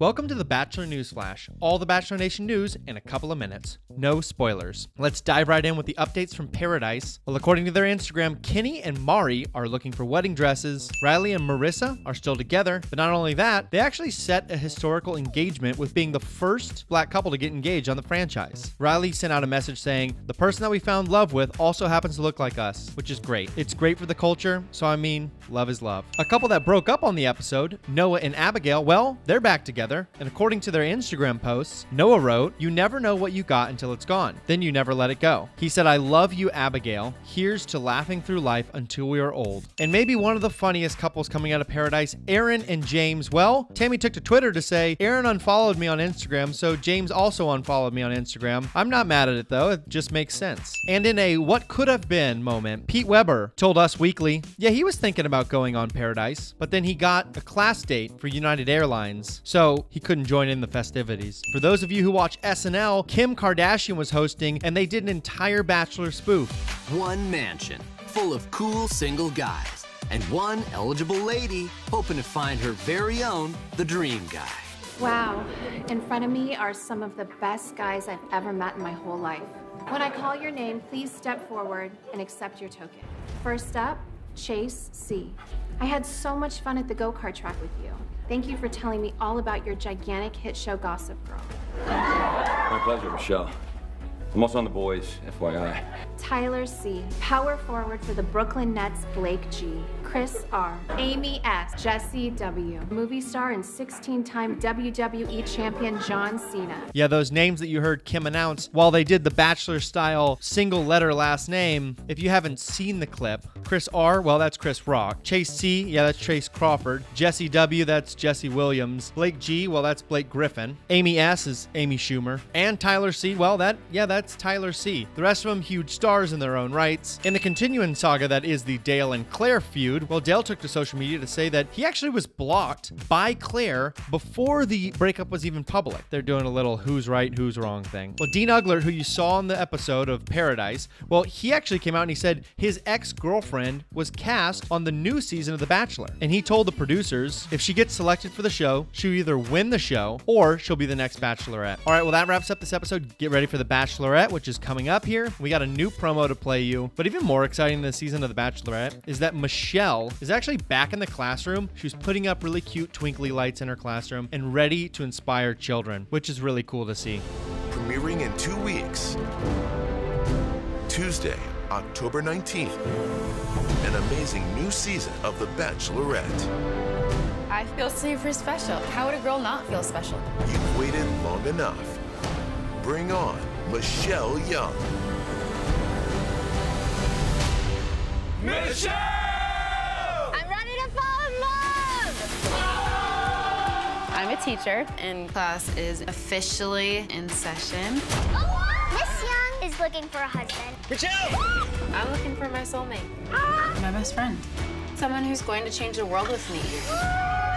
Welcome to the Bachelor News Flash. All the Bachelor Nation news in a couple of minutes. No spoilers. Let's dive right in with the updates from Paradise. Well, according to their Instagram, Kenny and Mari are looking for wedding dresses. Riley and Maurissa are still together, but not only that, they actually set a historical engagement with being the first black couple to get engaged on the franchise. Riley sent out a message saying, The person that we found love with also happens to look like us, which is great. It's great for the culture, so I mean, love is love. A couple that broke up on the episode, Noah and Abigail, well, they're back together together, and according to their Instagram posts, Noah wrote, You never know what you got until it's gone. Then you never let it go. He said, I love you, Abigail. Here's to laughing through life until we are old. And maybe one of the funniest couples coming out of paradise, Aaron and James. Well, Tammy took to Twitter to say, Aaron unfollowed me on Instagram, so James also unfollowed me on Instagram. I'm not mad at it though, it just makes sense. And in a what could have been moment, Pete Weber told Us Weekly, yeah, he was thinking about going on Paradise, but then he got a class date for United Airlines. So he couldn't join in the festivities. For those of you who watch SNL, Kim Kardashian was hosting and they did an entire Bachelor spoof. One mansion full of cool single guys and one eligible lady hoping to find her very own, the dream guy. Wow, in front of me are some of the best guys I've ever met in my whole life. When I call your name, please step forward and accept your token. First up, Chace C. I had so much fun at the go-kart track with you. Thank you for telling me all about your gigantic hit show Gossip Girl. My pleasure, Michelle. I'm also on the boys, FYI. Tyler C. Power forward for the Brooklyn Nets, Blake G. Chris R. Amy S. Jesse W. Movie star and 16-time WWE champion John Cena. Yeah, those names that you heard Kim announce while they did the Bachelor style single letter last name. If you haven't seen the clip, Chris R, well, that's Chris Rock. Chace C, yeah, that's Chace Crawford. Jesse W, that's Jesse Williams. Blake G, well, that's Blake Griffin. Amy S is Amy Schumer. And Tyler C, well, that, yeah, that's Tyler C. The rest of them huge stars in their own rights. In the continuing saga that is the Dale and Claire feud, well, Dale took to social media to say that he actually was blocked by Claire before the breakup was even public. They're doing a little who's right, who's wrong thing. Well, Dean Unglert, who you saw in the episode of Paradise, well, he actually came out and he said his ex girlfriend was cast on the new season of The Bachelor. And he told the producers if she gets selected for the show, she'll either win the show or she'll be the next Bachelorette. All right, well, that wraps up this episode. Get ready for The Bachelorette, which is coming up here. We got a new promo to play you. But even more exciting this season of The Bachelorette is that Michelle is actually back in the classroom. She's putting up really cute twinkly lights in her classroom and ready to inspire children, which is really cool to see. Premiering in two weeks. Tuesday, October 19th. An amazing new season of The Bachelorette. I feel super special. How would a girl not feel special? You've waited long enough. Bring on Michelle Young. Michelle! I'm a teacher, and class is officially in session. Miss Young is looking for a husband. Michelle! I'm looking for my soulmate. Ah. My best friend. Someone who's going to change the world with me.